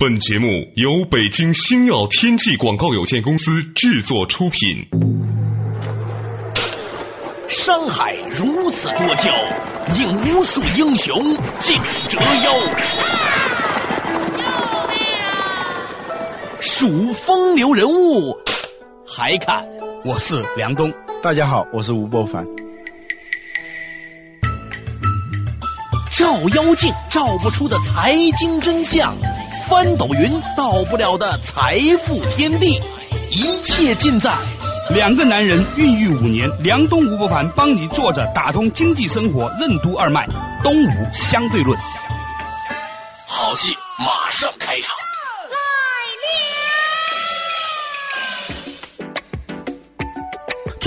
本节目由北京星耀天际广告有限公司制作出品。山海如此多娇，引无数英雄竞折腰。数风流人物，还看我是梁东。大家好，我是吴伯凡。照妖镜照不出的财经真相。翻斗云到不了的财富天地，一切尽在两个男人孕育五年。梁东吴伯凡帮你坐着打通经济生活任督二脉，东吴相对论，好戏马上开场。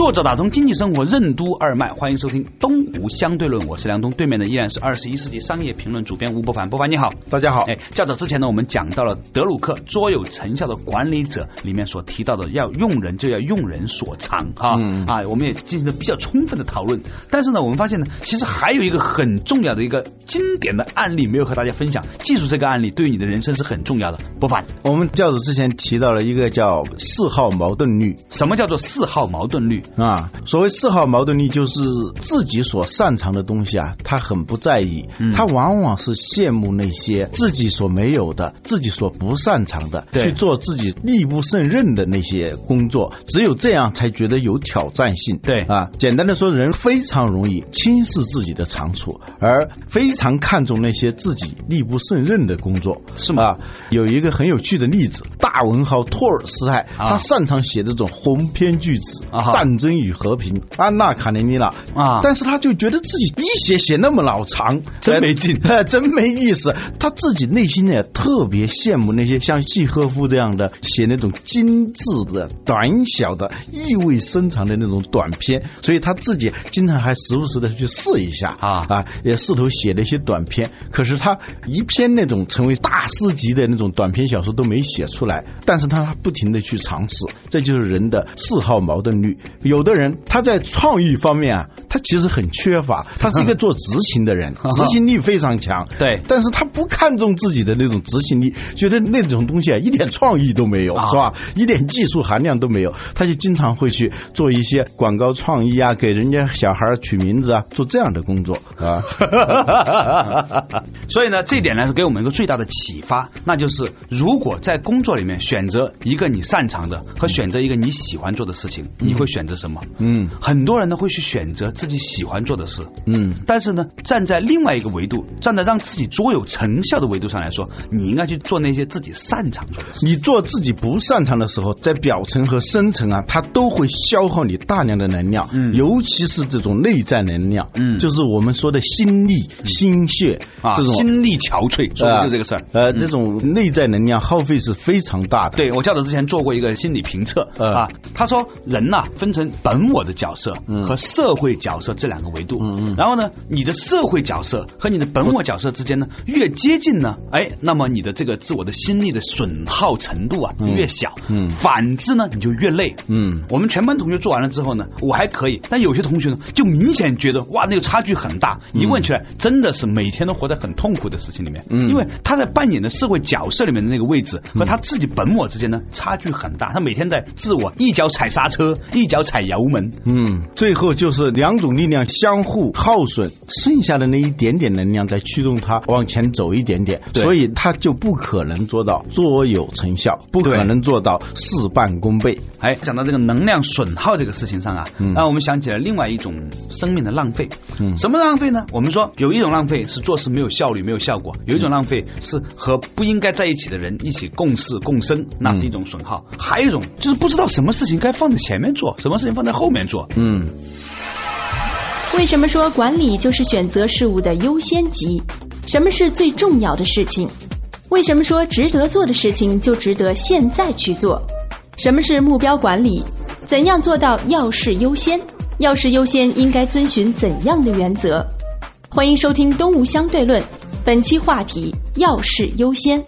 作者打通经济生活任督二脉，欢迎收听东吴相对论，我是梁东，对面的依然是二十一世纪商业评论主编吴伯凡，伯凡你好，大家好。哎，较早之前呢，我们讲到了德鲁克卓有成效的管理者里面所提到的，要用人就要用人所长，哈啊，我们也进行了比较充分的讨论。但是呢，我们发现呢，其实还有一个很重要的一个经典的案例没有和大家分享，记住这个案例对于你的人生是很重要的。伯凡，我们较早之前提到了一个叫四号矛盾律，什么叫做四号矛盾律？啊，所谓四好矛盾力，就是自己所擅长的东西啊，他很不在意，他往往是羡慕那些自己所没有的、自己所不擅长的，去做自己力不胜任的那些工作。只有这样，才觉得有挑战性。对。啊，简单的说，人非常容易轻视自己的长处，而非常看重那些自己力不胜任的工作，是吗？有一个很有趣的例子，大文豪托尔斯泰，他擅长写这种鸿篇巨词，战争与和平，《安娜卡列尼娜》啊，但是他就觉得自己一写写那么老长，真没劲，真没意思。他自己内心呢特别羡慕那些像契诃夫这样的写那种精致的、短小的、意味深长的那种短篇，所以他自己经常还时不时的去试一下啊啊，也试图写了一些短篇。可是他一篇那种成为大师级的那种短篇小说都没写出来，但是他不停的去尝试，这就是人的嗜好矛盾律。有的人他在创意方面啊，他其实很缺乏，他是一个做执行的人，执行力非常强。对，但是他不看重自己的那种执行力，觉得那种东西啊一点创意都没有，是吧？一点技术含量都没有，他就经常会去做一些广告创意啊，给人家小孩取名字啊，做这样的工作啊。所以呢，这一点呢是给我们一个最大的启发，那就是如果在工作里面选择一个你擅长的和选择一个你喜欢做的事情，你会选择什么？嗯，很多人呢会去选择自己喜欢做的事，嗯，但是呢，站在另外一个维度，站在让自己卓有成效的维度上来说，你应该去做那些自己擅长做的事。你做自己不擅长的时候，在表层和深层啊，它都会消耗你大量的能量，嗯，尤其是这种内在能量，嗯，就是我们说的心力、心血啊，这种心力憔悴，说的就这个事儿，呃，这种内在能量耗费是非常大的。对我较早之前做过一个心理评测啊，他说人呐分成本我的角色和社会角色这两个维度，然后呢，你的社会角色和你的本我角色之间呢越接近呢，哎，那么你的这个自我的心力的损耗程度啊就越小，嗯，反之呢你就越累，嗯，我们全班同学做完了之后呢，我还可以，但有些同学呢就明显觉得哇那个差距很大，一问起来真的是每天都活在很痛苦的事情里面，嗯，因为他在扮演的社会角色里面的那个位置和他自己本我之间呢差距很大，他每天在自我一脚踩刹车，一脚踩油门，嗯，最后就是两种力量相互耗损，剩下的那一点点能量在驱动它往前走一点点，所以它就不可能做到卓有成效，不可能做到事半功倍。哎，讲到这个能量损耗这个事情上啊，让我们想起了另外一种生命的浪费。嗯，什么浪费呢？我们说有一种浪费是做事没有效率、没有效果；有一种浪费是和不应该在一起的人一起共事共生，那是一种损耗；还有一种就是不知道什么事情该放在前面做，什么事情放在后面做。嗯。为什么说管理就是选择事物的优先级？什么是最重要的事情？为什么说值得做的事情就值得现在去做？什么是目标管理？怎样做到要事优先？要事优先应该遵循怎样的原则？欢迎收听《东吴相对论》，本期话题：要事优先。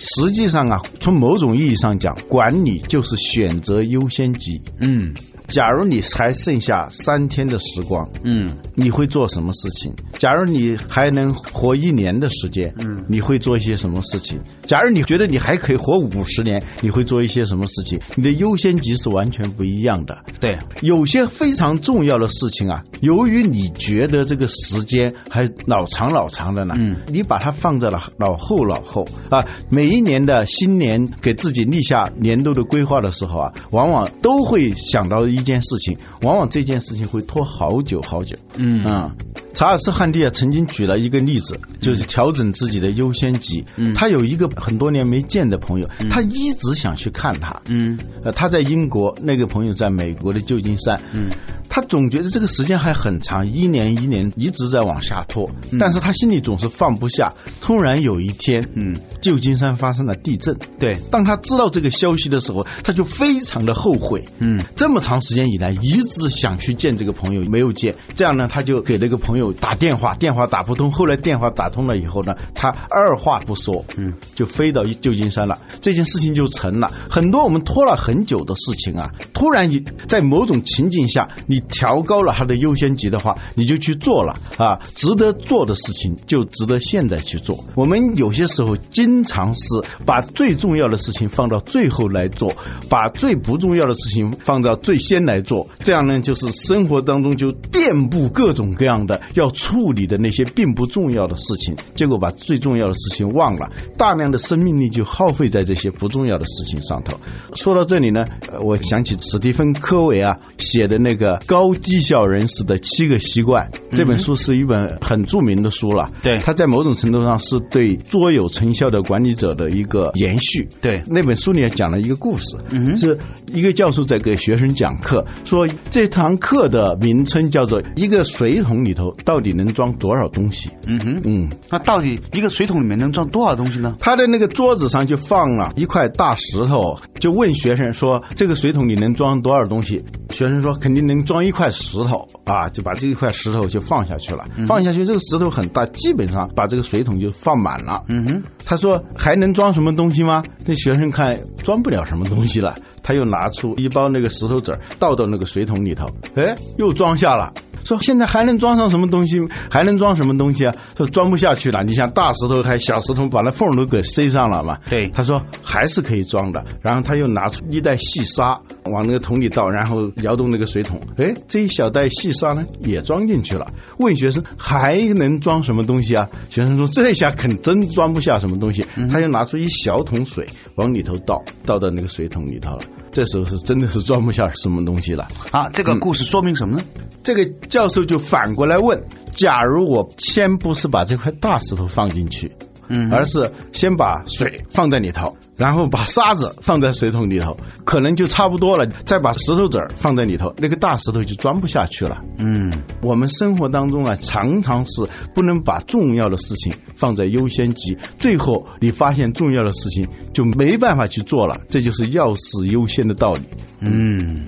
实际上啊，从某种意义上讲，管理就是选择优先级。嗯。假如你还剩下三天的时光，嗯，你会做什么事情？假如你还能活一年的时间，嗯，你会做一些什么事情？假如你觉得你还可以活五十年，你会做一些什么事情？你的优先级是完全不一样的。对，有些非常重要的事情啊，由于你觉得这个时间还老长老长的呢，嗯，你把它放在了老后老后啊。每一年的新年给自己立下年度的规划的时候啊，往往都会想到一件事情，往往这件事情会拖好久好久。嗯啊，查尔斯汉蒂啊曾经举了一个例子，就是调整自己的优先级。嗯他有一个很多年没见的朋友，他一直想去看他。嗯呃，他在英国，那个朋友在美国的旧金山。嗯，他总觉得这个时间还很长，一年一年一直在往下拖，但是他心里总是放不下。突然有一天，嗯，旧金山发生了地震。对，当他知道这个消息的时候，他就非常的后悔。嗯，这么长时间以来，一直想去见这个朋友，没有见。这样呢，他就给那个朋友打电话，电话打不通。后来电话打通了以后呢，他二话不说，嗯，就飞到旧金山了。这件事情就成了。很多我们拖了很久的事情啊，突然你在某种情境下，你调高了他的优先级的话，你就去做了啊。值得做的事情就值得现在去做。我们有些时候经常是把最重要的事情放到最后来做，把最不重要的事情放到最先来做。这样呢，就是生活当中就遍布各种各样的要处理的那些并不重要的事情，结果把最重要的事情忘了，大量的生命力就耗费在这些不重要的事情上头。说到这里呢，呃我想起史蒂芬·科维啊写的那个《高绩效人士的七个习惯》这本书是一本很著名的书了。对它在某种程度上是对卓有成效的管理者的一个延续。对那本书里也讲了一个故事，嗯是一个教授在给学生讲课，说这堂课的名称叫做“一个水桶里头到底能装多少东西”。嗯哼，嗯，那到底一个水桶里面能装多少东西呢？他的那个桌子上就放了一块大石头，就问学生说：“这个水桶里能装多少东西？”学生说：“肯定能装一块石头啊！”就把这一块石头就放下去了。放下去，这个石头很大，基本上把这个水桶就放满了。嗯哼，他说：“还能装什么东西吗？”那学生看装不了什么东西了，他又拿出一包那个石头子儿倒到那个水桶里头，哎，又装下了。说现在还能装上什么东西？还能装什么东西啊？说装不下去了。你想大石头还小石头，把那缝都给塞上了嘛？对他说还是可以装的。然后他又拿出一袋细沙往那个桶里倒，然后摇动那个水桶，哎，这一小袋细沙呢也装进去了。问学生还能装什么东西啊？学生说这下肯真装不下什么东西。他又拿出一小桶水往里头倒，倒到那个水桶里头了。这时候是真的是装不下什么东西了。啊，这个故事说明什么呢？这个教授就反过来问：假如我先不是把这块大石头放进去，嗯而是先把水放在里头，然后把沙子放在水桶里头，可能就差不多了。再把石头子儿放在里头，那个大石头就装不下去了。嗯，我们生活当中啊，常常是不能把重要的事情放在优先级，最后你发现重要的事情就没办法去做了，这就是要事优先的道理。嗯，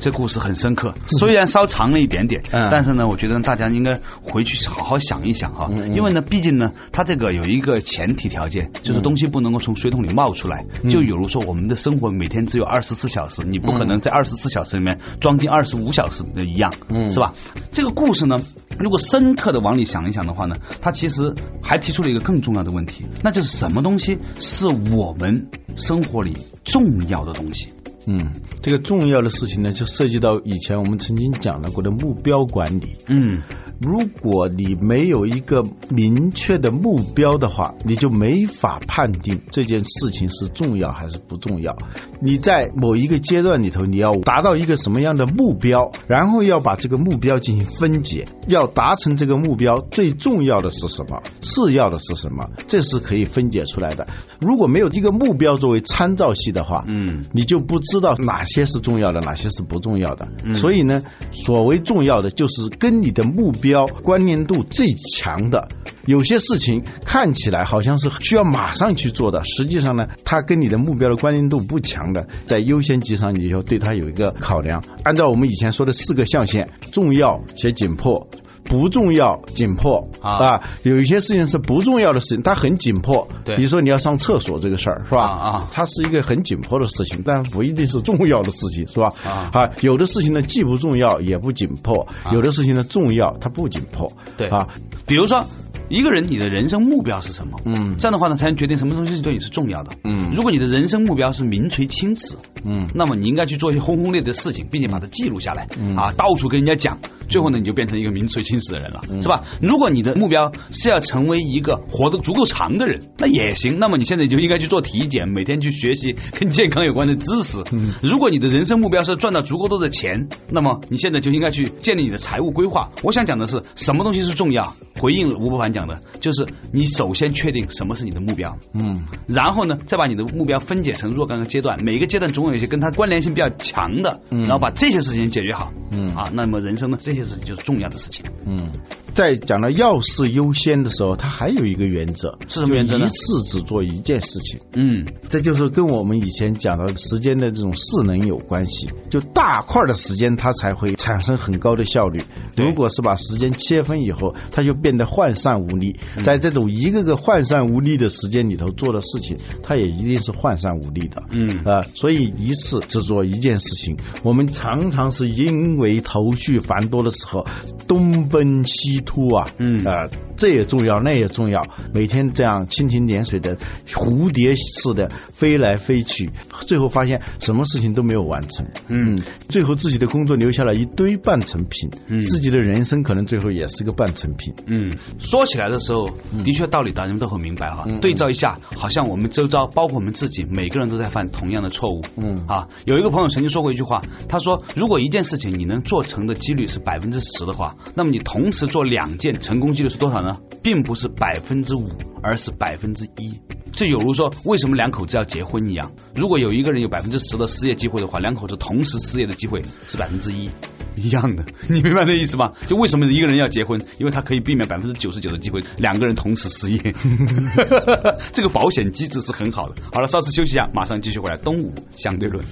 这故事很深刻，虽然稍长了一点点，嗯但是呢，我觉得大家应该回去好好想一想哈，因为呢，毕竟呢，它这个有一个前提条件，就是东西不能够从水桶里冒出来。嗯就比如说，我们的生活每天只有二十四小时，你不可能在二十四小时里面装进二十五小时的一样，嗯是吧？这个故事呢，如果深刻的往里想一想的话呢，它其实还提出了一个更重要的问题，那就是什么东西是我们生活里重要的东西？嗯，这个重要的事情呢，就涉及到以前我们曾经讲到过的目标管理。嗯如果你没有一个明确的目标的话，你就没法判定这件事情是重要还是不重要。你在某一个阶段里头，你要达到一个什么样的目标，然后要把这个目标进行分解，要达成这个目标，最重要的是什么，次要的是什么，这是可以分解出来的。如果没有一个目标作为参照系的话，嗯你就不知道哪些是重要的，哪些是不重要的。嗯所以呢，所谓重要的，就是跟你的目标关联度最强的。有些事情看起来好像是需要马上去做的，实际上呢，它跟你的目标的关联度不强的，在优先级上你就对它有一个考量。按照我们以前说的四个象限：重要且紧迫、不重要紧迫啊，有一些事情是不重要的事情，它很紧迫。对，比如说你要上厕所这个事儿是吧？啊，它是一个很紧迫的事情，但不一定是重要的事情是吧？啊，有的事情呢既不重要也不紧迫，有的事情呢重要它不紧迫。对啊，比如说。一个人，你的人生目标是什么？嗯，这样的话呢，才能决定什么东西对你是重要的。嗯，如果你的人生目标是名垂青史，嗯，那么你应该去做一些轰轰烈烈的事情，并且把它记录下来，嗯啊，到处跟人家讲，最后呢，你就变成一个名垂青史的人了，是吧？如果你的目标是要成为一个活得足够长的人，那也行。那么你现在就应该去做体检，每天去学习跟健康有关的知识。嗯，如果你的人生目标是赚到足够多的钱，那么你现在就应该去建立你的财务规划。我想讲的是，什么东西是重要？回应吴伯凡讲的，就是。你首先确定什么是你的目标，嗯，然后呢，再把你的目标分解成若干个阶段，每一个阶段总有一些跟它关联性比较强的，嗯，然后把这些事情解决好，嗯。啊，那么人生呢，这些事情就是重要的事情，嗯，在讲到要事优先的时候，它还有一个原则，是什么原则呢？一次只做一件事情，嗯，这就是跟我们以前讲的时间的这种势能有关系，就大块的时间它才会产生很高的效率，如果是把时间切分以后，它就变得涣散无力，在这种一个个涣散无力的时间里头做的事情，它也一定是涣散无力的。嗯啊，所以一次只做一件事情，我们常常是因为头绪繁多的时候东奔西突啊。嗯啊，这也重要，那也重要，每天这样蜻蜓点水的蝴蝶似的飞来飞去，最后发现什么事情都没有完成。嗯，最后自己的工作留下了一堆半成品，嗯自己的人生可能最后也是个半成品。嗯，说起来的时候，的确道理大家都很明白哈。嗯对照一下，好像我们周遭，包括我们自己，每个人都在犯同样的错误。嗯啊，有一个朋友曾经说过一句话，他说：“如果一件事情你能做成的几率是百分之十的话，那么你同时做两件，成功几率是多少呢？并不是百分之五，而是百分之一。”这有如说，为什么两口子要结婚一样？如果有一个人有百分之十的失业机会的话，两口子同时失业的机会是百分之一，一样的。你明白这意思吗？就为什么一个人要结婚？因为他可以避免百分之九十九的机会两个人同时失业。这个保险机制是很好的。好了，稍事休息一下，马上继续回来。东吴相对论。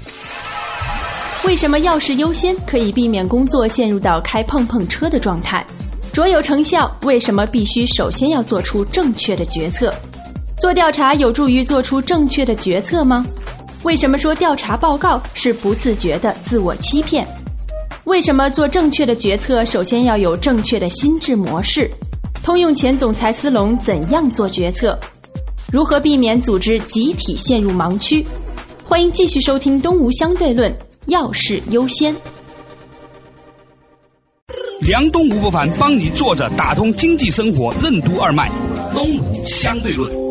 为什么要事优先可以避免工作陷入到开碰碰车的状态？卓有成效，为什么必须首先要做出正确的决策？做调查有助于做出正确的决策吗？为什么说调查报告是不自觉的自我欺骗？为什么做正确的决策首先要有正确的心智模式？通用前总裁斯隆怎样做决策？如何避免组织集体陷入盲区？欢迎继续收听《东吴相对论》，要事优先。梁东吴不凡帮你坐着打通经济生活任督二脉，东吴相对论。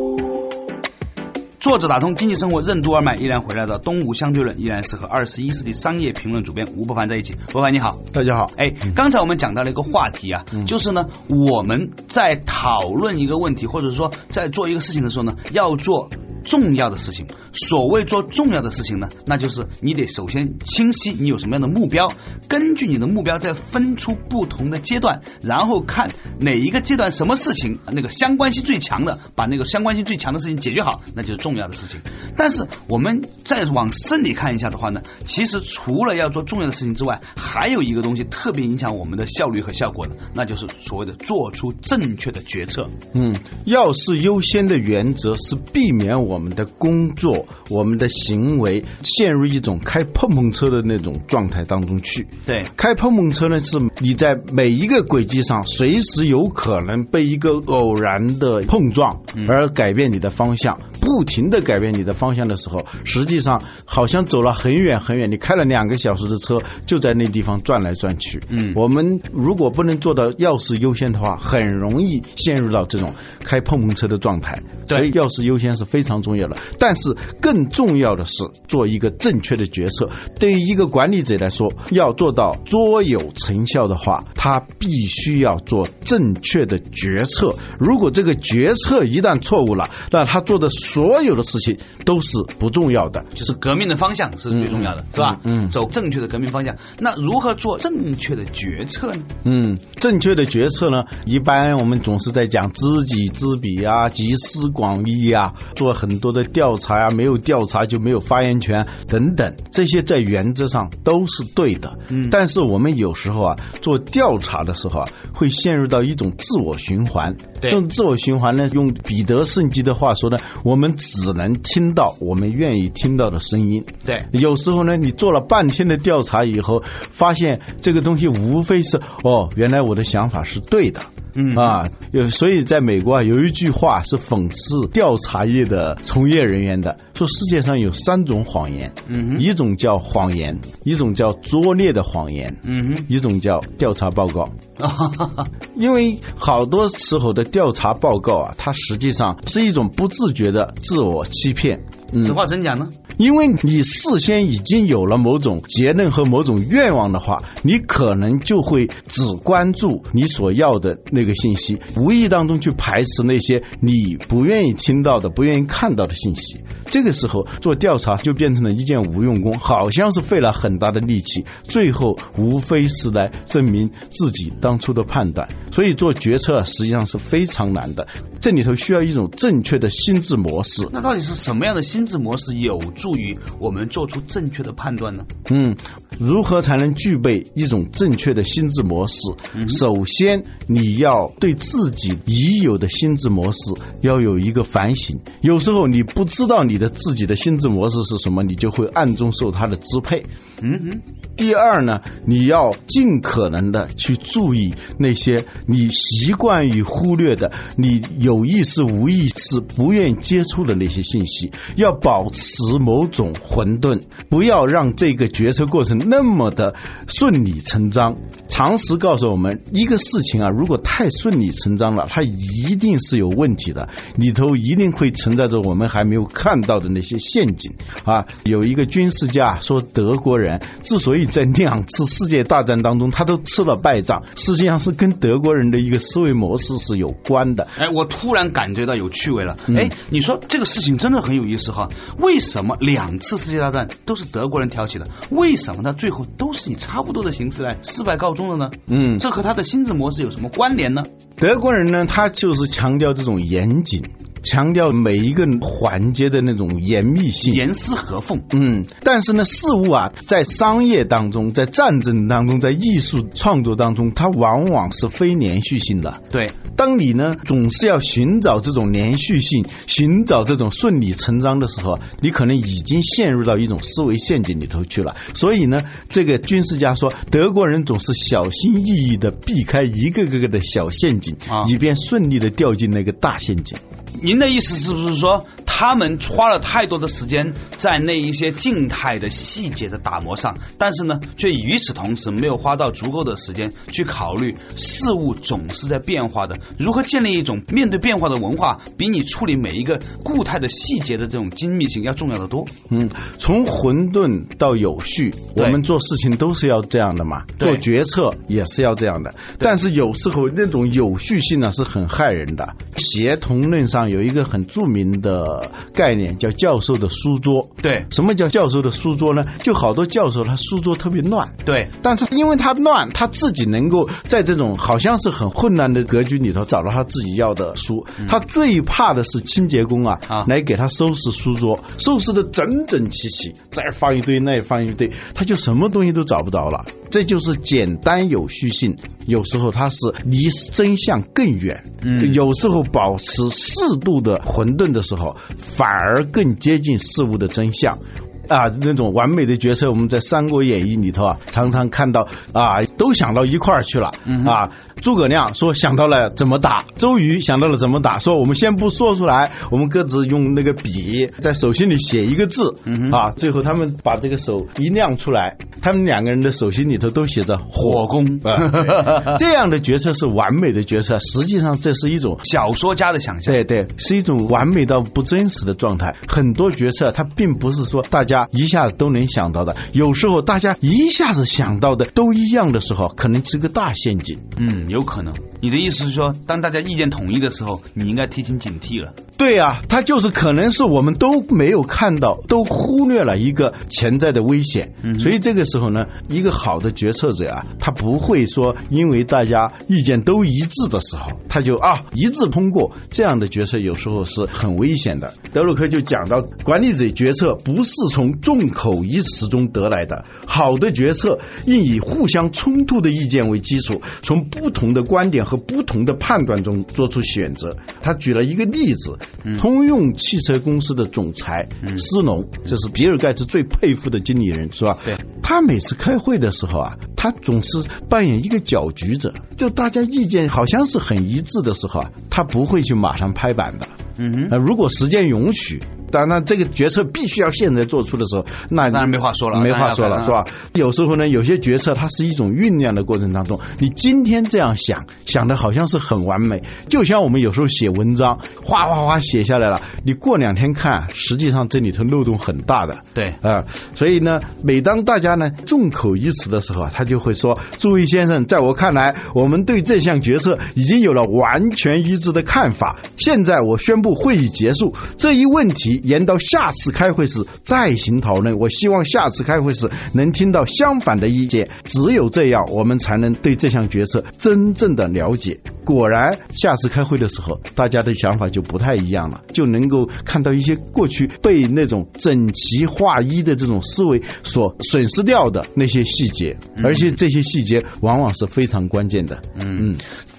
作者打通经济生活任督二脉，依然回来的东吴相对论，依然是和二十一世纪商业评论主编吴伯凡在一起。伯凡你好，大家好。哎，刚才我们讲到了一个话题啊，就是呢，我们在讨论一个问题，或者说在做一个事情的时候呢，要做重要的事情。所谓做重要的事情呢，那就是你得首先清晰你有什么样的目标，根据你的目标再分出不同的阶段，然后看哪一个阶段什么事情那个相关性最强的，把那个相关性最强的事情解决好，那就是重要的事情。但是我们再往深里看一下的话呢，其实除了要做重要的事情之外，还有一个东西特别影响我们的效率和效果的，那就是所谓的做出正确的决策。嗯，要事优先的原则是避免我们的工作、我们的行为陷入一种开碰碰车的那种状态当中去。对，开碰碰车呢，是你在每一个轨迹上随时有可能被一个偶然的碰撞而改变你的方向，不停的改变你的方向的时候，实际上好像走了很远很远，你开了两个小时的车，就在那地方转来转去。嗯我们如果不能做到钥匙优先的话，很容易陷入到这种开碰碰车的状态。对所以钥匙优先是非常重要的。但是更重要的是做一个正确的决策。对于一个管理者来说，要做到卓有成效的话，他必须要做正确的决策。如果这个决策一旦旦错误了，那他做的所有的事情都是不重要的，就是革命的方向是最重要的，是吧？嗯，走正确的革命方向。那如何做正确的决策呢？嗯，正确的决策呢，一般我们总是在讲知己知彼啊，集思广益啊，做很多的调查啊，没有调查就没有发言权等等，这些在原则上都是对的。嗯，但是我们有时候啊，做调查的时候啊，会陷入到一种自我循环。对，这种自我循环呢，用彼得圣吉的话说呢，我们只能听到我们愿意听到的声音。对，有时候呢，你做了半天的调查以后，发现这个东西无非是哦，原来我的想法是对的。嗯啊，有所以在美国啊，有一句话是讽刺调查业的从业人员的，说世界上有三种谎言，嗯，一种叫谎言，一种叫拙劣的谎言，嗯哼，一种叫调查报告。因为好多时候的调查报告啊，它实际上是一种不自觉的自我欺骗。实话怎讲呢？因为你事先已经有了某种结论和某种愿望的话，你可能就会只关注你所要的那个信息，无意当中去排斥那些你不愿意听到的、不愿意看到的信息。这个时候做调查就变成了一件无用功，好像是费了很大的力气，最后无非是来证明自己当初的判断。所以做决策实际上是非常难的，这里头需要一种正确的心智模式。那到底是什么样的心智模式有助于我们做出正确的判断呢？嗯，如何才能具备一种正确的心智模式？首先，你要对自己已有的心智模式要有一个反省。有时候你不知道你的自己的心智模式是什么，你就会暗中受它的支配。嗯哼。第二呢，你要尽可能的去注意那些你习惯于忽略的、你有意识无意识不愿意接触的那些信息，要保持某种混沌，不要让这个决策过程那么的顺理成章。常识告诉我们，一个事情啊，如果太顺理成章了，它一定是有问题的，里头一定会存在着我们还没有看到的那些陷阱啊。有一个军事家说，德国人之所以在两次世界大战当中，他都吃了败仗，实际上是跟德国人的一个思维模式是有关的。哎，我突然感觉到有趣味了。哎，你说这个事情真的很有意思哈？为什么两次世界大战都是德国人挑起的？为什么他最后都是以差不多的形式来失败告终的呢？嗯，这和他的心智模式有什么关联呢？德国人呢，他就是强调这种严谨。强调每一个环节的那种严密性，严丝合缝。嗯，但是呢，事物啊，在商业当中，在战争当中，在艺术创作当中，它往往是非连续性的。对，当你呢总是要寻找这种连续性，寻找这种顺理成章的时候，你可能已经陷入到一种思维陷阱里头去了。所以呢，这个军事家说，德国人总是小心翼翼的避开一个个个的小陷阱，以便顺利的掉进那个大陷阱。您的意思是不是说，他们花了太多的时间在那一些静态的细节的打磨上，但是呢，却与此同时没有花到足够的时间去考虑事物总是在变化的，如何建立一种面对变化的文化，比你处理每一个固态的细节的这种精密性要重要的多。嗯，从混沌到有序，我们做事情都是要这样的嘛，做决策也是要这样的。但是有时候那种有序性呢是很害人的，协同论上。有一个很著名的概念叫教授的书桌。对，什么叫教授的书桌呢？就好多教授他书桌特别乱。对，但是因为他乱，他自己能够在这种好像是很混乱的格局里头找到他自己要的书。他最怕的是清洁工啊，来给他收拾书桌，收拾的整整齐齐，这儿放一堆，那儿放一堆，他就什么东西都找不着了。这就是简单有序性，有时候它是离真相更远，嗯，有时候保持适。度的混沌的时候，反而更接近事物的真相。啊，那种完美的角色，我们在《三国演义》里头啊，常常看到啊，都想到一块儿去了啊。诸葛亮说想到了怎么打，周瑜想到了怎么打，说我们先不说出来，我们各自用那个笔在手心里写一个字啊。最后他们把这个手一亮出来，他们两个人的手心里头都写着火攻。这样的角色是完美的角色，实际上这是一种小说家的想象。对对，是一种完美到不真实的状态。很多角色它并不是说大家。家一下子都能想到的。有时候大家一下子想到的都一样的时候，可能是个大陷阱。嗯，有可能。你的意思是说，当大家意见统一的时候，你应该提醒警惕了。对啊，他就是可能是我们都没有看到，都忽略了一个潜在的危险。嗯，所以这个时候呢，一个好的决策者啊，他不会说因为大家意见都一致的时候，他就啊一致通过。这样的决策有时候是很危险的。德鲁克就讲到，管理者决策不是从众口一词中得来的，好的决策应以互相冲突的意见为基础，从不同的观点和不同的判断中做出选择。他举了一个例子。通用汽车公司的总裁斯隆，这是比尔盖茨最佩服的经理人，是吧？对。他每次开会的时候啊，他总是扮演一个搅局者，就大家意见好像是很一致的时候啊，他不会去马上拍板的。嗯哼。那如果时间允许。当然，这个决策必须要现在做出的时候，那当然没话说了，没话说了，是吧？有时候呢，有些决策它是一种酝酿的过程当中，你今天这样想，想的好像是很完美，就像我们有时候写文章，哗哗哗写下来了，你过两天看，实际上这里头漏洞很大的。对啊，所以呢，每当大家呢众口一词的时候啊，他就会说：“诸位先生，在我看来，我们对这项决策已经有了完全一致的看法。现在我宣布会议结束，这一问题。”延到下次开会时再行讨论。我希望下次开会时能听到相反的意见。只有这样，我们才能对这项决策真正的了解。果然，下次开会的时候，大家的想法就不太一样了，就能够看到一些过去被那种整齐划一的这种思维所损失掉的那些细节，而且这些细节往往是非常关键的。嗯嗯，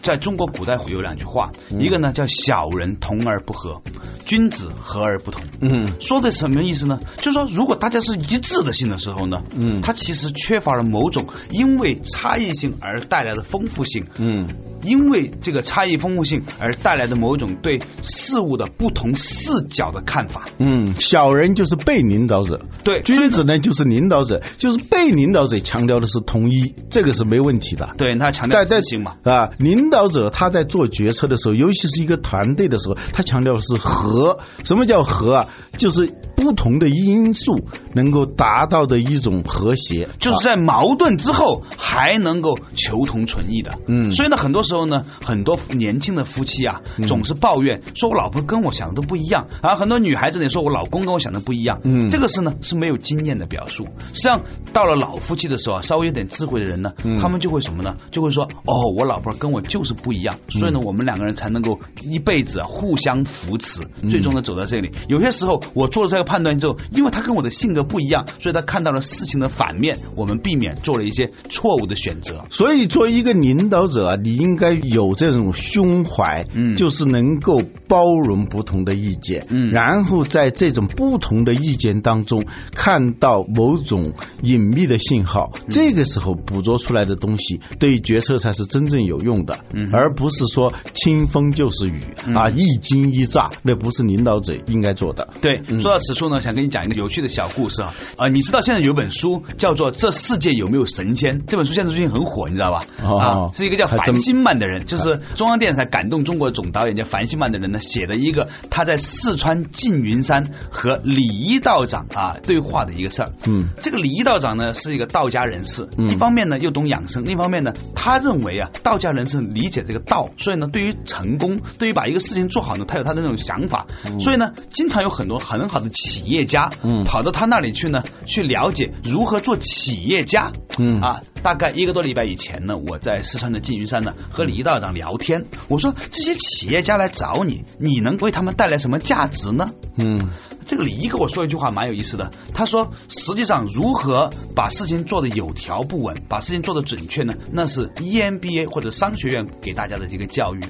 在中国古代有两句话，一个呢叫“小人同而不和，君子和而不同”。嗯，说的什么意思呢？就是说，如果大家是一致的性的时候呢，嗯，它其实缺乏了某种因为差异性而带来的丰富性。嗯，因为这个差异丰富性而带来的某种对事物的不同视角的看法。嗯，小人就是被领导者，对，君子呢就是领导者，就是被领导者强调的是统一，这个是没问题的。对，他强调执行嘛，啊，领导者他在做决策的时候，尤其是一个团队的时候，他强调的是和。什么叫和啊？就是不同的因素能够达到的一种和谐，就是在矛盾之后还能够求同存异的。嗯，所以呢，很多时候呢，很多年轻的夫妻啊，总是抱怨说我老婆跟我想的都不一样，而很多女孩子呢说我老公跟我想的不一样。嗯，这个是呢是没有经验的表述。实际上到了老夫妻的时候啊，稍微有点智慧的人呢，他们就会什么呢？就会说哦，我老婆跟我就是不一样，所以呢，我们两个人才能够一辈子互相扶持，最终呢走到这里。有些时候。我做了这个判断之后，因为他跟我的性格不一样，所以他看到了事情的反面，我们避免做了一些错误的选择。所以，作为一个领导者啊，你应该有这种胸怀，嗯，就是能够包容不同的意见，嗯，然后在这种不同的意见当中看到某种隐秘的信号，这个时候捕捉出来的东西，对于决策才是真正有用的，嗯，而不是说清风就是雨啊，一惊一乍，那不是领导者应该做的。对，说到此处呢，想跟你讲一个有趣的小故事啊。啊，你知道现在有本书叫做《这世界有没有神仙》？这本书现在最近很火，你知道吧？啊，是一个叫樊新曼的人，就是中央电视台感动中国总导演叫樊希曼的人呢，写的一个他在四川缙云山和李一道长啊对话的一个事儿。嗯，这个李一道长呢是一个道家人士，一方面呢又懂养生，另一方面呢他认为啊道家人士理解这个道，所以呢对于成功，对于把一个事情做好呢，他有他的那种想法，所以呢经常有很多。很好的企业家，嗯，跑到他那里去呢，去了解如何做企业家，嗯。啊，大概一个多礼拜以前呢，我在四川的缙云山呢和李道长聊天，我说这些企业家来找你，你能为他们带来什么价值呢？嗯。这个李一跟我说一句话蛮有意思的，他说：“实际上，如何把事情做得有条不紊，把事情做得准确呢？那是 EMBA 或者商学院给大家的这个教育。”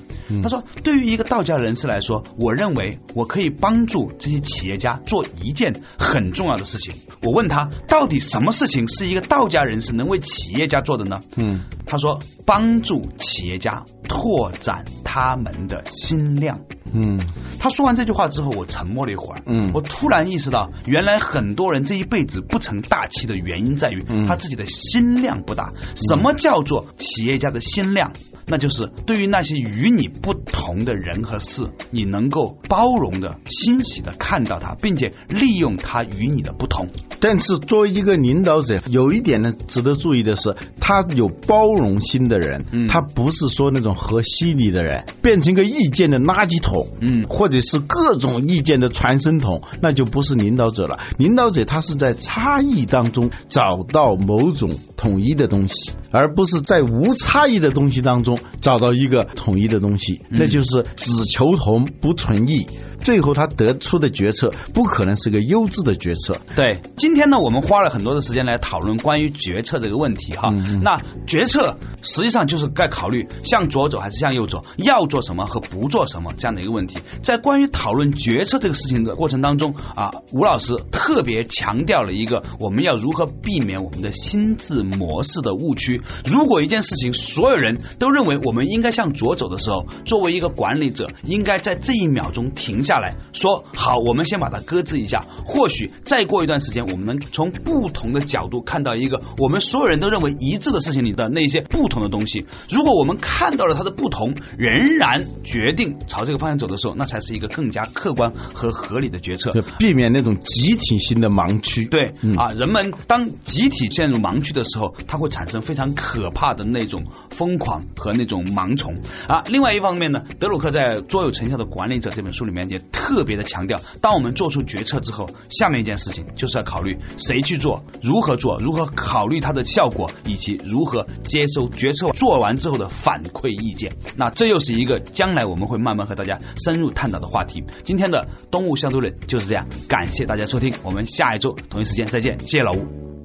他说：“对于一个道家人士来说，我认为我可以帮助这些企业家做一件很重要的事情。”我问他：“到底什么事情是一个道家人士能为企业家做的呢？”嗯，他说：“帮助企业家拓展他们的心量。”嗯，他说完这句话之后，我沉默了一会儿。嗯，我突然意识到，原来很多人这一辈子不成大器的原因在于他自己的心量不大。什么叫做企业家的心量？那就是对于那些与你不同的人和事，你能够包容的、欣喜的看到他，并且利用他与你的不同。但是作为一个领导者，有一点呢值得注意的是，他有包容心的人，他不是说那种和稀泥的人，变成一个意见的垃圾桶，嗯，或者是各种意见的传声筒，那就不是领导者了。领导者他是在差异当中找到某种统一的东西，而不是在无差异的东西当中找到一个统一的东西，那就是只求同不存异。最后他得出的决策不可能是个优质的决策。对，今天呢，我们花了很多的时间来讨论关于决策这个问题哈。那决策实际上就是该考虑向左走还是向右走，要做什么和不做什么这样的一个问题。在关于讨论决策这个事情的过程当中啊，吴老师特别强调了一个我们要如何避免我们的心智模式的误区。如果一件事情所有人都认为我们应该向左走的时候，作为一个管理者，应该在这一秒钟停下。下来说好，我们先把它搁置一下。或许再过一段时间，我们能从不同的角度看到一个我们所有人都认为一致的事情里的那些不同的东西。如果我们看到了它的不同，仍然决定朝这个方向走的时候，那才是一个更加客观和合理的决策，避免那种集体性的盲区。对啊，人们当集体陷入盲区的时候，它会产生非常可怕的那种疯狂和那种盲从啊。另外一方面呢，德鲁克在《卓有成效的管理者》这本书里面也。特别的强调，当我们做出决策之后，下面一件事情就是要考虑谁去做，如何做，如何考虑它的效果，以及如何接收决策做完之后的反馈意见。那这又是一个将来我们会慢慢和大家深入探讨的话题。今天的东吴相对论就是这样，感谢大家收听，我们下一周同一时间再见，谢谢老吴。